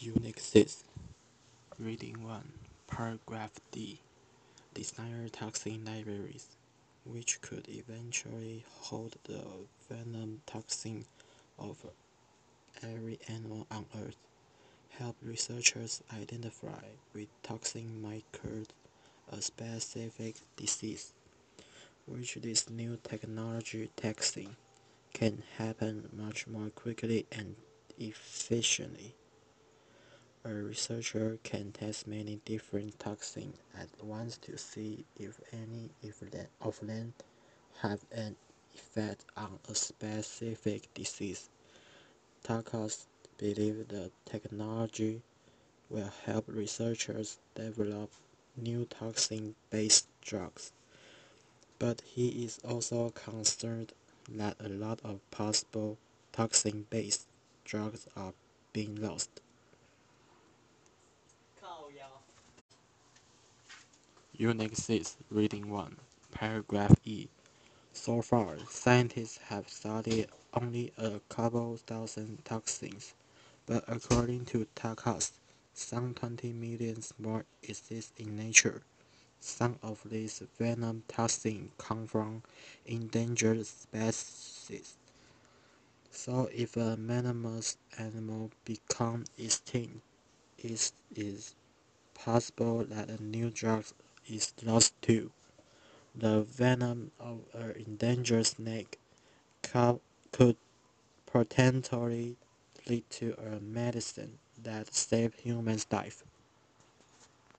Unit 6, Reading 1, Paragraph D. Designer toxin libraries, which could eventually hold the venom toxin of every animal on Earth, help researchers identify which toxin might cause a specific disease, which this new technology testing can happen much more quickly and efficiently. A researcher can test many different toxins at once to see if any of them have an effect on a specific disease. Takacs believes the technology will help researchers develop new toxin-based drugs, but he is also concerned that a lot of possible toxin-based drugs are being lost. Unit 6, Reading 1, Paragraph E. So far, scientists have studied only a couple thousand toxins, but according to Takacs, some 20 million more exist in nature. Some of these venom toxins come from endangered species. So if a venomous animal becomes extinct, it is possible that a new drug is lost too. The venom of an endangered snake could potentially lead to a medicine that saves humans' life.